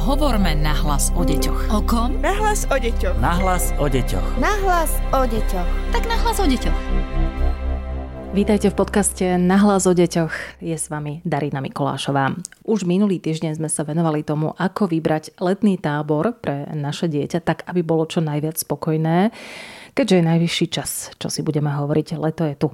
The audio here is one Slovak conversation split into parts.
Hovorme nahlas o deťoch. O kom? Nahlas o deťoch. Nahlas o deťoch. Nahlas o deťoch. Tak nahlas o deťoch. Vítajte v podcaste Nahlas o deťoch. Je s vami Darina Mikolášová. Už minulý týždeň sme sa venovali tomu, ako vybrať letný tábor pre naše dieťa, tak aby bolo čo najviac spokojné keďže je najvyšší čas, čo si budeme hovoriť, leto je tu.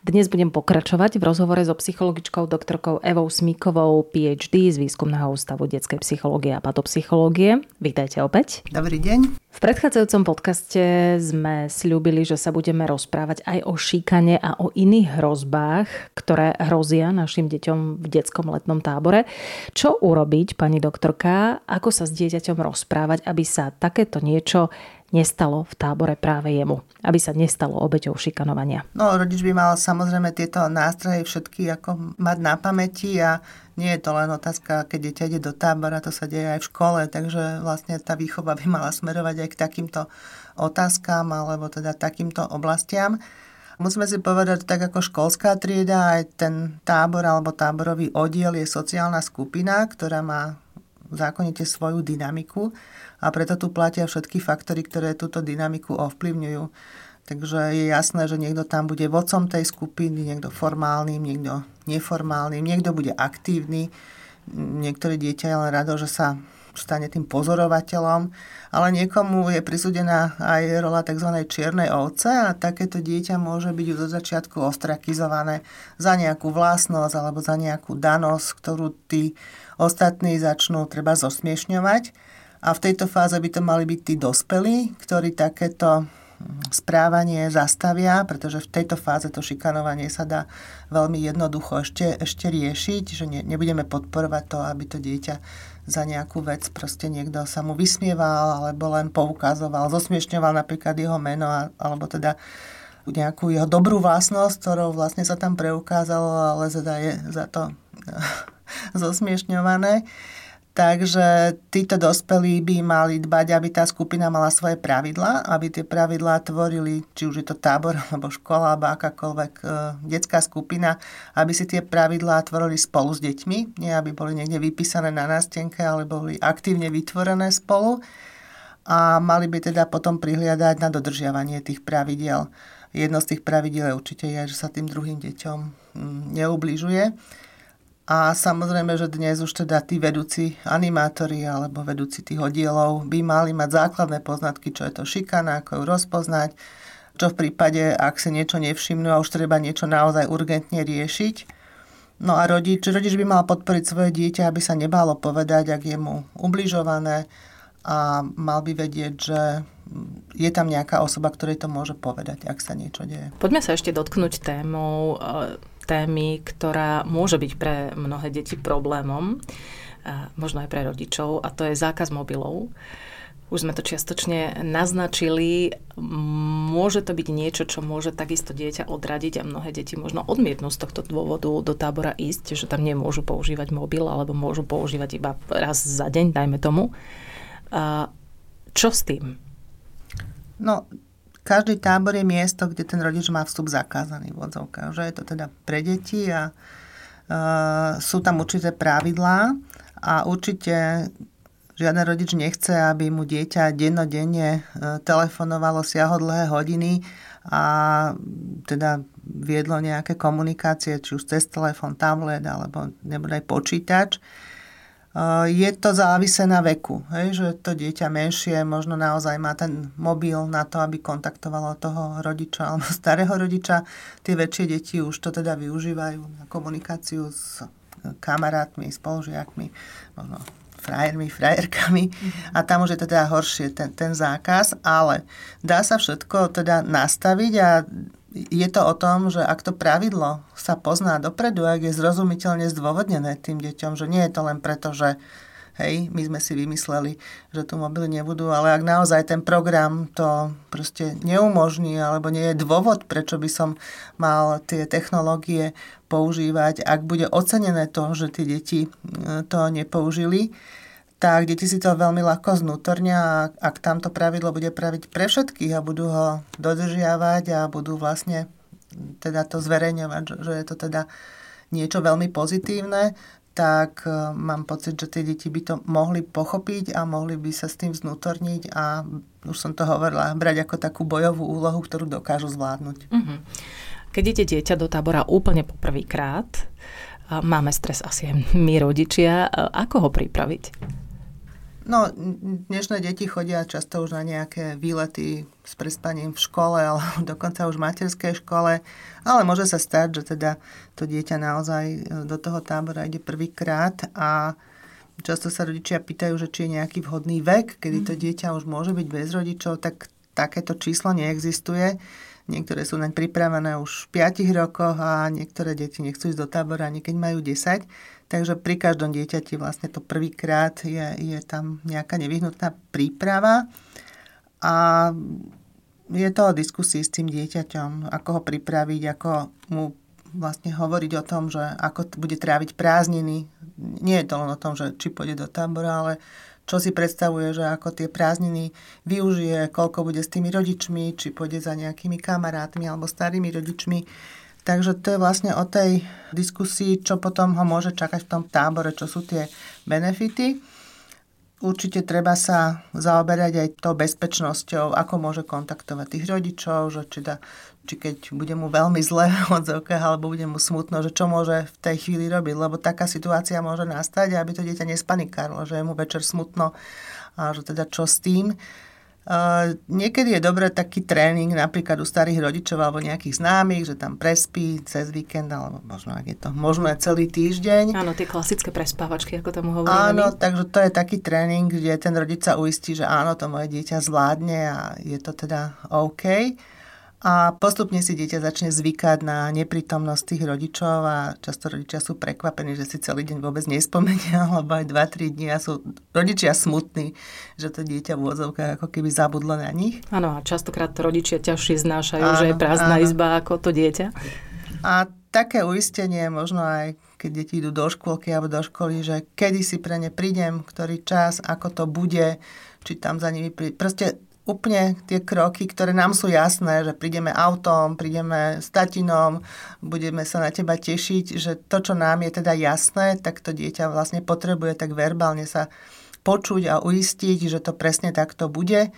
Dnes budem pokračovať v rozhovore so psychologičkou doktorkou Evou Smíkovou, PhD z Výskumného ústavu detskej psychológie a patopsychológie. Vítajte opäť. Dobrý deň. V predchádzajúcom podcaste sme slúbili, že sa budeme rozprávať aj o šíkane a o iných hrozbách, ktoré hrozia našim deťom v detskom letnom tábore. Čo urobiť, pani doktorka, ako sa s dieťaťom rozprávať, aby sa takéto niečo nestalo v tábore práve jemu, aby sa nestalo obeťou šikanovania. No, rodič by mal samozrejme tieto nástroje všetky ako mať na pamäti a nie je to len otázka, keď dieťa ide do tábora, to sa deje aj v škole, takže vlastne tá výchova by mala smerovať aj k takýmto otázkam alebo teda takýmto oblastiam. Musíme si povedať, tak ako školská trieda, aj ten tábor alebo táborový oddiel je sociálna skupina, ktorá má zákonite svoju dynamiku a preto tu platia všetky faktory, ktoré túto dynamiku ovplyvňujú. Takže je jasné, že niekto tam bude vodcom tej skupiny, niekto formálnym, niekto neformálnym, niekto bude aktívny, niektoré dieťa je len rado, že sa stane tým pozorovateľom, ale niekomu je prisúdená aj rola tzv. čiernej ovce a takéto dieťa môže byť už zo začiatku ostrakizované za nejakú vlastnosť alebo za nejakú danosť, ktorú tí ostatní začnú treba zosmiešňovať. A v tejto fáze by to mali byť tí dospelí, ktorí takéto správanie zastavia, pretože v tejto fáze to šikanovanie sa dá veľmi jednoducho ešte, ešte riešiť, že ne, nebudeme podporovať to, aby to dieťa za nejakú vec proste niekto sa mu vysmieval alebo len poukazoval, zosmiešňoval napríklad jeho meno alebo teda nejakú jeho dobrú vlastnosť, ktorou vlastne sa tam preukázalo, ale teda je za to zosmiešňované. Takže títo dospelí by mali dbať, aby tá skupina mala svoje pravidlá, aby tie pravidlá tvorili, či už je to tábor, alebo škola, alebo akákoľvek e, detská skupina, aby si tie pravidlá tvorili spolu s deťmi, nie aby boli niekde vypísané na nástenke, ale boli aktívne vytvorené spolu a mali by teda potom prihliadať na dodržiavanie tých pravidiel. Jedno z tých pravidiel určite je, že sa tým druhým deťom mm, neubližuje. A samozrejme, že dnes už teda tí vedúci animátori alebo vedúci tých oddielov by mali mať základné poznatky, čo je to šikana, ako ju rozpoznať, čo v prípade, ak si niečo nevšimnú a už treba niečo naozaj urgentne riešiť. No a rodič, rodič by mal podporiť svoje dieťa, aby sa nebálo povedať, ak je mu ubližované a mal by vedieť, že je tam nejaká osoba, ktorej to môže povedať, ak sa niečo deje. Poďme sa ešte dotknúť témou témy, ktorá môže byť pre mnohé deti problémom, možno aj pre rodičov, a to je zákaz mobilov. Už sme to čiastočne naznačili. Môže to byť niečo, čo môže takisto dieťa odradiť a mnohé deti možno odmietnú z tohto dôvodu do tábora ísť, že tam nemôžu používať mobil alebo môžu používať iba raz za deň, dajme tomu. Čo s tým? No, každý tábor je miesto, kde ten rodič má vstup zakázaný v odzovkách. Že je to teda pre deti a uh, sú tam určité pravidlá a určite žiaden rodič nechce, aby mu dieťa dennodenne uh, telefonovalo, siaho dlhé hodiny a teda viedlo nejaké komunikácie, či už cez telefón, tablet alebo nebude aj počítač. Eh, je to závisé na veku, hej, že to dieťa menšie možno naozaj má ten mobil na to, aby kontaktovalo toho rodiča alebo starého rodiča. Tie väčšie deti už to teda využívajú na komunikáciu s kamarátmi, spolužiakmi, možno frajermi, frajerkami. A tam už je teda horšie ten, ten zákaz, ale dá sa všetko teda nastaviť a je to o tom, že ak to pravidlo sa pozná dopredu, ak je zrozumiteľne zdôvodnené tým deťom, že nie je to len preto, že hej, my sme si vymysleli, že tu mobily nebudú, ale ak naozaj ten program to proste neumožní, alebo nie je dôvod, prečo by som mal tie technológie používať, ak bude ocenené to, že tie deti e, to nepoužili, tak deti si to veľmi ľahko znútornia a ak tamto pravidlo bude praviť pre všetkých a budú ho dodržiavať a budú vlastne teda to zverejňovať, že je to teda niečo veľmi pozitívne, tak e, mám pocit, že tie deti by to mohli pochopiť a mohli by sa s tým vnútorniť a už som to hovorila, brať ako takú bojovú úlohu, ktorú dokážu zvládnuť. Uh-huh. Keď ide dieťa do tábora úplne poprvýkrát, máme stres asi aj my rodičia, ako ho pripraviť? No, dnešné deti chodia často už na nejaké výlety s prespaním v škole alebo dokonca už v materskej škole, ale môže sa stať, že teda to dieťa naozaj e, do toho tábora ide prvýkrát a často sa rodičia pýtajú, že či je nejaký vhodný vek, kedy to mhm. dieťa už môže byť bez rodičov, tak takéto číslo neexistuje. Niektoré sú naň pripravené už v 5 rokoch a niektoré deti nechcú ísť do tábora ani keď majú 10. Takže pri každom dieťati vlastne to prvýkrát je, je tam nejaká nevyhnutná príprava a je to o diskusii s tým dieťaťom, ako ho pripraviť, ako mu vlastne hovoriť o tom, že ako bude tráviť prázdniny. Nie je to len o tom, že či pôjde do tábora, ale čo si predstavuje, že ako tie prázdniny využije, koľko bude s tými rodičmi, či pôjde za nejakými kamarátmi alebo starými rodičmi Takže to je vlastne o tej diskusii, čo potom ho môže čakať v tom tábore, čo sú tie benefity. Určite treba sa zaoberať aj tou bezpečnosťou, ako môže kontaktovať tých rodičov, že či, da, či keď bude mu veľmi zle od alebo bude mu smutno, že čo môže v tej chvíli robiť, lebo taká situácia môže nastať, aby to dieťa nespanikárlo, že je mu večer smutno a že teda čo s tým. Uh, niekedy je dobré taký tréning napríklad u starých rodičov alebo nejakých známych, že tam prespí cez víkend alebo možno ak je to možno aj celý týždeň. Áno, tie klasické prespávačky, ako tomu hovoríme. Áno, takže to je taký tréning, kde ten rodič sa uistí, že áno, to moje dieťa zvládne a je to teda OK a postupne si dieťa začne zvykať na neprítomnosť tých rodičov a často rodičia sú prekvapení, že si celý deň vôbec nespomenia, alebo aj 2-3 dní a sú rodičia smutní, že to dieťa v úvodzovkách ako keby zabudlo na nich. Áno, a častokrát rodičia ťažšie znášajú, áno, že je prázdna áno. izba ako to dieťa. A také uistenie možno aj keď deti idú do škôlky alebo do školy, že kedy si pre ne prídem, ktorý čas, ako to bude, či tam za nimi prídem. Proste úplne tie kroky, ktoré nám sú jasné, že prídeme autom, prídeme s tatinom, budeme sa na teba tešiť, že to, čo nám je teda jasné, tak to dieťa vlastne potrebuje tak verbálne sa počuť a uistiť, že to presne takto bude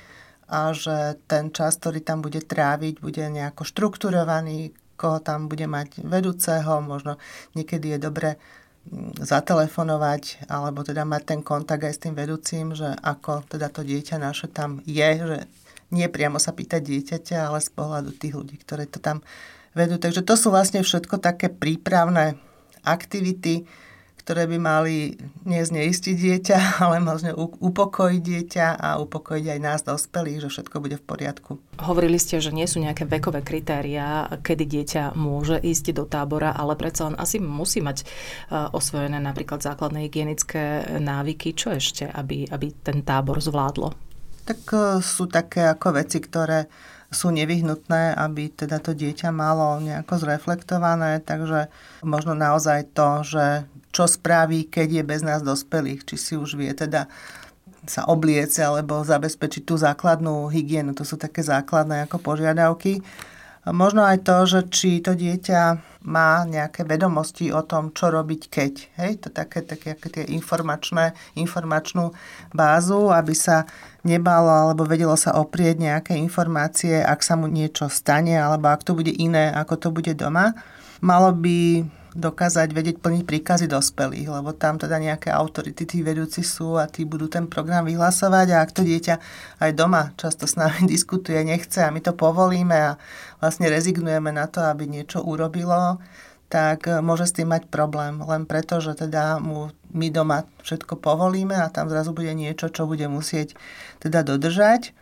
a že ten čas, ktorý tam bude tráviť, bude nejako štrukturovaný, koho tam bude mať vedúceho, možno niekedy je dobre zatelefonovať alebo teda mať ten kontakt aj s tým vedúcim, že ako teda to dieťa naše tam je, že nie priamo sa pýtať dieťaťa, ale z pohľadu tých ľudí, ktoré to tam vedú. Takže to sú vlastne všetko také prípravné aktivity, ktoré by mali nezneistiť dieťa, ale možno upokojiť dieťa a upokojiť aj nás dospelých, že všetko bude v poriadku. Hovorili ste, že nie sú nejaké vekové kritériá, kedy dieťa môže ísť do tábora, ale predsa on asi musí mať e, osvojené napríklad základné hygienické návyky. Čo ešte, aby, aby ten tábor zvládlo? Tak e, sú také ako veci, ktoré sú nevyhnutné, aby teda to dieťa malo nejako zreflektované, takže možno naozaj to, že čo spraví, keď je bez nás dospelých, či si už vie teda sa obliece alebo zabezpečiť tú základnú hygienu. To sú také základné ako požiadavky. Možno aj to, že či to dieťa má nejaké vedomosti o tom, čo robiť keď. Hej, to také, také také tie informačné, informačnú bázu, aby sa nebalo alebo vedelo sa oprieť nejaké informácie, ak sa mu niečo stane alebo ak to bude iné, ako to bude doma. Malo by dokázať vedieť plniť príkazy dospelých, lebo tam teda nejaké autority tí vedúci sú a tí budú ten program vyhlasovať a ak to dieťa aj doma často s nami diskutuje, nechce a my to povolíme a vlastne rezignujeme na to, aby niečo urobilo, tak môže s tým mať problém. Len preto, že teda mu my doma všetko povolíme a tam zrazu bude niečo, čo bude musieť teda dodržať.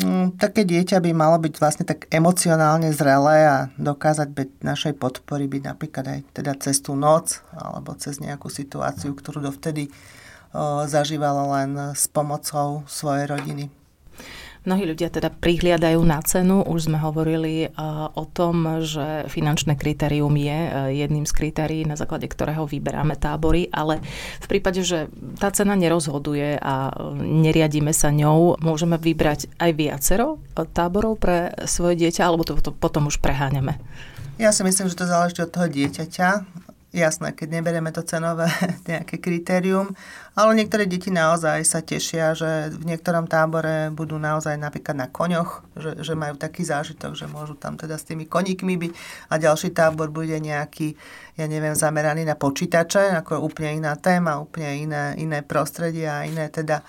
Mm, také dieťa by malo byť vlastne tak emocionálne zrelé a dokázať byť našej podpory byť napríklad aj teda cez tú noc alebo cez nejakú situáciu, ktorú dovtedy o, zažívalo len s pomocou svojej rodiny. Mnohí ľudia teda prihliadajú na cenu. Už sme hovorili eh, o tom, že finančné kritérium je eh, jedným z kritérií, na základe ktorého vyberáme tábory, ale v prípade, že tá cena nerozhoduje a eh, neriadíme sa ňou, môžeme vybrať aj viacero táborov pre svoje dieťa, alebo to, to potom už preháňame? Ja si myslím, že to záleží od toho dieťaťa jasné, keď neberieme to cenové nejaké kritérium, ale niektoré deti naozaj sa tešia, že v niektorom tábore budú naozaj napríklad na koňoch, že, že majú taký zážitok, že môžu tam teda s tými koníkmi byť a ďalší tábor bude nejaký, ja neviem, zameraný na počítače, ako úplne iná téma, úplne iné, iné prostredie a iné teda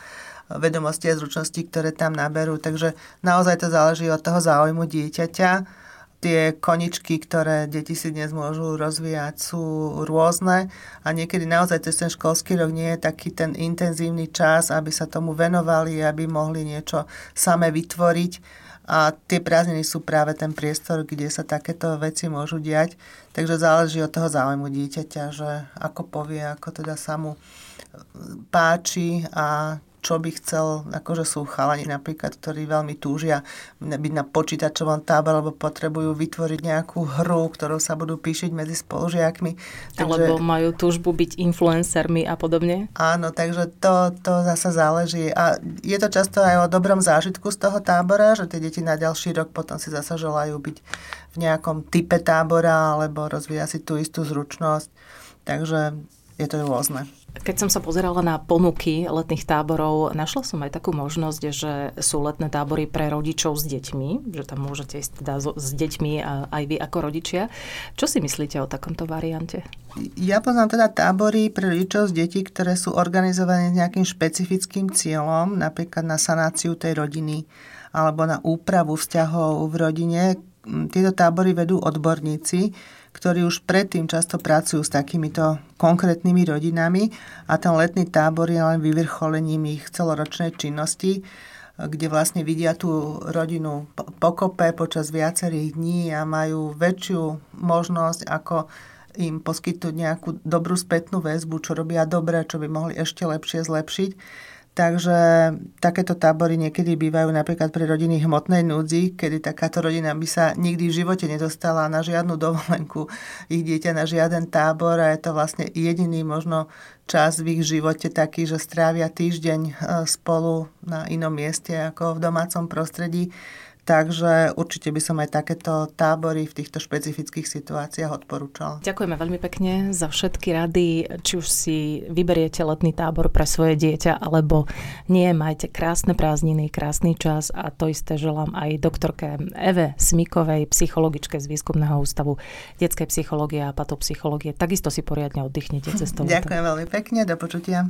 vedomosti a zručnosti, ktoré tam naberú. Takže naozaj to záleží od toho záujmu dieťaťa tie koničky, ktoré deti si dnes môžu rozvíjať, sú rôzne a niekedy naozaj ten školský rok nie je taký ten intenzívny čas, aby sa tomu venovali, aby mohli niečo same vytvoriť. A tie prázdniny sú práve ten priestor, kde sa takéto veci môžu diať. Takže záleží od toho záujmu dieťaťa, že ako povie, ako teda sa mu páči a čo by chcel, akože sú chalani napríklad, ktorí veľmi túžia byť na počítačovom tábore, alebo potrebujú vytvoriť nejakú hru, ktorou sa budú píšiť medzi spolužiakmi. Takže, alebo majú túžbu byť influencermi a podobne. Áno, takže to, to zase záleží. A je to často aj o dobrom zážitku z toho tábora, že tie deti na ďalší rok potom si zase želajú byť v nejakom type tábora, alebo rozvíja si tú istú zručnosť. Takže je to rôzne. Keď som sa pozerala na ponuky letných táborov, našla som aj takú možnosť, že sú letné tábory pre rodičov s deťmi, že tam môžete ísť teda s deťmi aj vy ako rodičia. Čo si myslíte o takomto variante? Ja poznám teda tábory pre rodičov z detí, ktoré sú organizované s nejakým špecifickým cieľom, napríklad na sanáciu tej rodiny alebo na úpravu vzťahov v rodine. Tieto tábory vedú odborníci, ktorí už predtým často pracujú s takýmito konkrétnymi rodinami a ten letný tábor je len vyvrcholením ich celoročnej činnosti, kde vlastne vidia tú rodinu pokope počas viacerých dní a majú väčšiu možnosť, ako im poskytnúť nejakú dobrú spätnú väzbu, čo robia dobre, čo by mohli ešte lepšie zlepšiť. Takže takéto tábory niekedy bývajú napríklad pre rodiny hmotnej núdzi, kedy takáto rodina by sa nikdy v živote nedostala na žiadnu dovolenku, ich dieťa na žiaden tábor a je to vlastne jediný možno čas v ich živote taký, že strávia týždeň e, spolu na inom mieste ako v domácom prostredí. Takže určite by som aj takéto tábory v týchto špecifických situáciách odporúčala. Ďakujeme veľmi pekne za všetky rady, či už si vyberiete letný tábor pre svoje dieťa, alebo nie, majte krásne prázdniny, krásny čas a to isté želám aj doktorke Eve Smikovej, psychologičke z Výskumného ústavu detskej psychológie a patopsychológie. Takisto si poriadne oddychnete cestou. Ďakujem veľmi pekne, do počutia.